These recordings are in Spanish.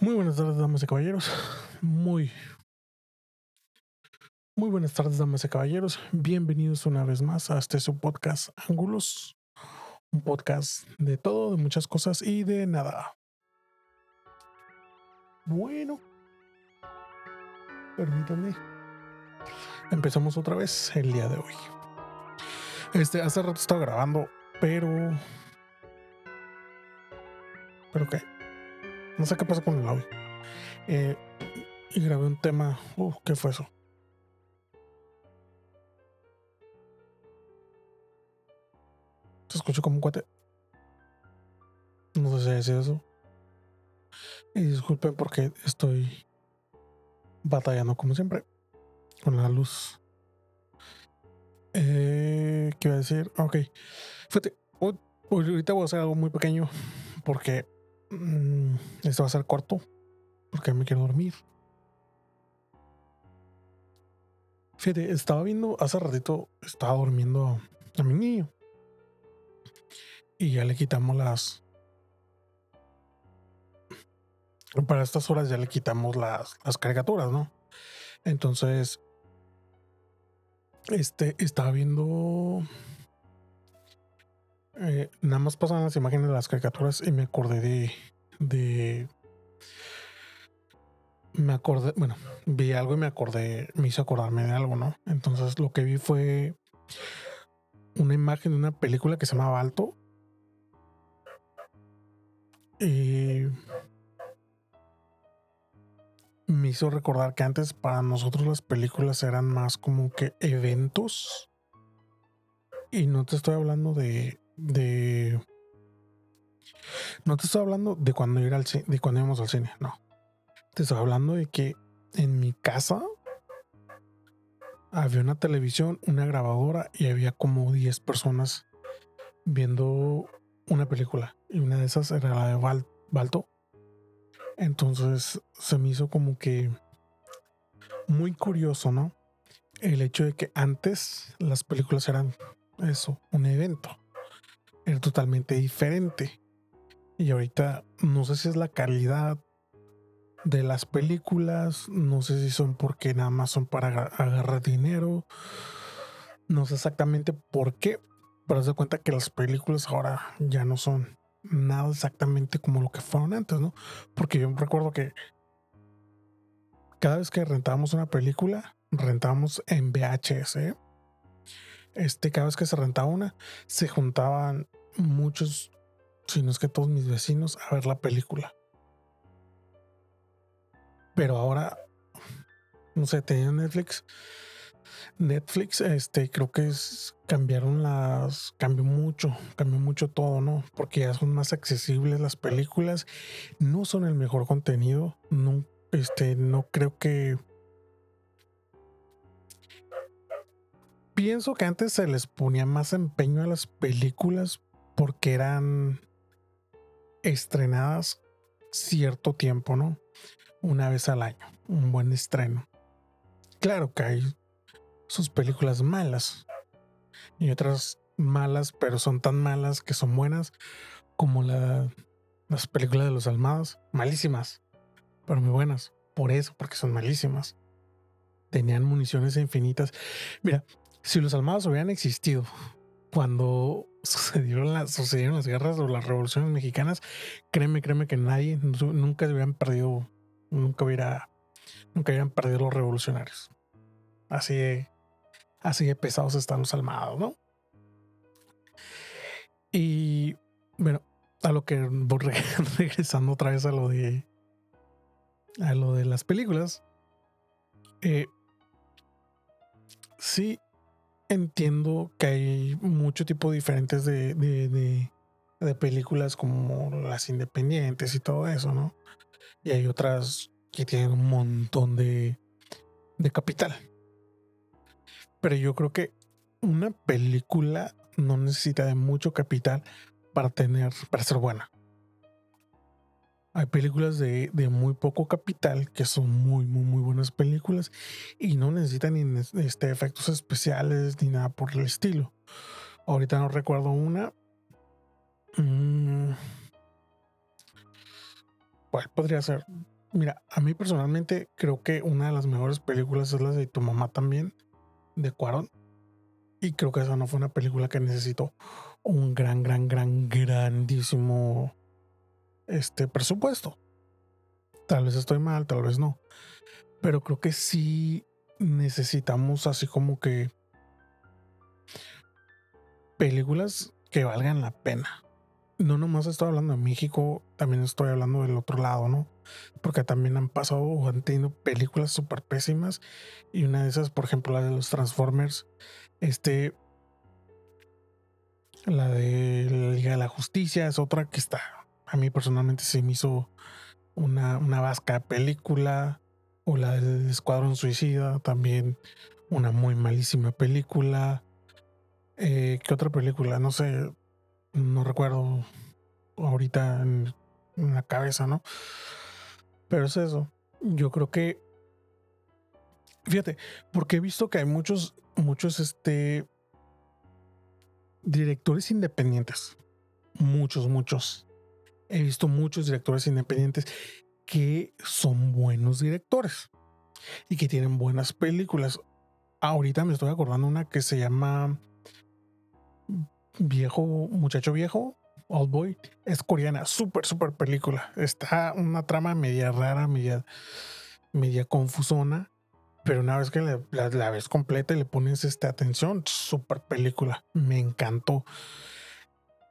Muy buenas tardes, damas y caballeros. Muy, muy buenas tardes, damas y caballeros. Bienvenidos una vez más a este su podcast Ángulos. Un podcast de todo, de muchas cosas y de nada. Bueno, permítanme. Empezamos otra vez el día de hoy. Este, hace rato estaba grabando, pero. ¿Pero qué? No sé qué pasa con el audio. Eh, y grabé un tema. Uh, ¿qué fue eso? Se escuchó como un cuate. No sé si es eso. Y disculpen porque estoy batallando como siempre con la luz. Eh, ¿Qué iba a decir? Ok. Fíjate, ahorita voy a hacer algo muy pequeño porque esto va a ser corto porque me quiero dormir. Fíjate, estaba viendo hace ratito, estaba durmiendo a mi niño y ya le quitamos las. Para estas horas ya le quitamos las, las caricaturas, ¿no? Entonces, este, estaba viendo. Eh, nada más pasan las imágenes de las caricaturas y me acordé de. de. Me acordé, bueno, vi algo y me acordé, me hizo acordarme de algo, ¿no? Entonces lo que vi fue una imagen de una película que se llamaba Alto. Y me hizo recordar que antes para nosotros las películas eran más como que eventos. Y no te estoy hablando de. De no te estoy hablando de cuando ir al de cuando íbamos al cine, no. Te estoy hablando de que en mi casa había una televisión, una grabadora y había como 10 personas viendo una película. Y una de esas era la de Val- Balto. Entonces se me hizo como que muy curioso, ¿no? El hecho de que antes las películas eran eso, un evento. Era totalmente diferente. Y ahorita no sé si es la calidad de las películas, no sé si son porque nada más son para aga- agarrar dinero, no sé exactamente por qué, pero de cuenta que las películas ahora ya no son nada exactamente como lo que fueron antes, ¿no? Porque yo recuerdo que cada vez que rentábamos una película, rentábamos en VHS. ¿eh? Este, cada vez que se rentaba una, se juntaban muchos, si no es que todos mis vecinos, a ver la película. Pero ahora, no sé, tenía Netflix. Netflix, este, creo que cambiaron las, cambió mucho, cambió mucho todo, ¿no? Porque ya son más accesibles las películas, no son el mejor contenido, no, este, no creo que... Pienso que antes se les ponía más empeño a las películas porque eran estrenadas cierto tiempo, ¿no? Una vez al año, un buen estreno. Claro que hay sus películas malas y otras malas, pero son tan malas que son buenas como la- las películas de los Almados, malísimas, pero muy buenas. Por eso, porque son malísimas. Tenían municiones infinitas. Mira, si los Almados hubieran existido cuando sucedieron las, sucedieron las guerras o las revoluciones mexicanas, créeme, créeme que nadie, nu- nunca hubieran perdido, nunca hubiera, nunca hubieran perdido los revolucionarios. Así de, así de pesados están los Almados, ¿no? Y bueno, a lo que regresando otra vez a lo de a lo de las películas. eh, sí entiendo que hay mucho tipo diferentes de, de, de, películas como las independientes y todo eso, ¿no? Y hay otras que tienen un montón de, de capital. Pero yo creo que una película no necesita de mucho capital para tener, para ser buena. Hay películas de, de muy poco capital que son muy, muy, muy buenas películas y no necesitan ni este, efectos especiales ni nada por el estilo. Ahorita no recuerdo una. Mm. ¿Cuál podría ser? Mira, a mí personalmente creo que una de las mejores películas es la de Tu mamá también, de Cuaron. Y creo que esa no fue una película que necesitó un gran, gran, gran, grandísimo este presupuesto. Tal vez estoy mal, tal vez no. Pero creo que sí necesitamos así como que películas que valgan la pena. No nomás estoy hablando de México, también estoy hablando del otro lado, ¿no? Porque también han pasado o han tenido películas súper pésimas. Y una de esas, por ejemplo, la de los Transformers, este, la de la Liga de la Justicia es otra que está. A mí personalmente se me hizo una, una vasca película. O la del Escuadrón Suicida, también una muy malísima película. Eh, ¿Qué otra película? No sé, no recuerdo ahorita en, en, la cabeza, ¿no? Pero es eso. Yo creo que. Fíjate, porque he visto que hay muchos, muchos, este. directores independientes. Muchos, muchos. He visto muchos directores independientes que son buenos directores y que tienen buenas películas. Ahorita me estoy acordando una que se llama Viejo, Muchacho Viejo, Old Boy. Es coreana, súper, súper película. Está una trama media rara, media, media confusona. Pero una vez que la, la, la ves completa y le pones esta atención, súper película. Me encantó.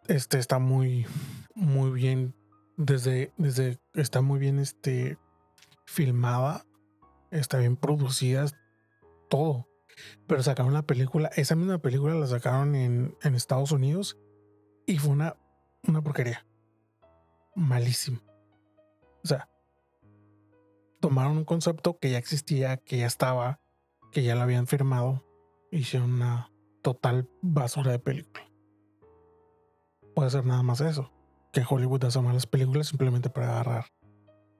Este está muy, muy bien desde, desde está muy bien este, filmada, está bien producida, todo. Pero sacaron la película, esa misma película la sacaron en, en Estados Unidos y fue una, una porquería. Malísimo. O sea, tomaron un concepto que ya existía, que ya estaba, que ya lo habían firmado, hicieron una total basura de película. Puede ser nada más eso que Hollywood hace malas películas simplemente para agarrar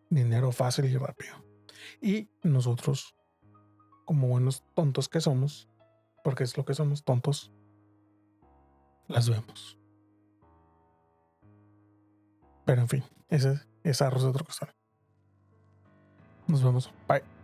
dinero fácil y rápido. Y nosotros, como buenos tontos que somos, porque es lo que somos tontos, las vemos. Pero en fin, ese es arroz de otro costal. Nos vemos. Bye.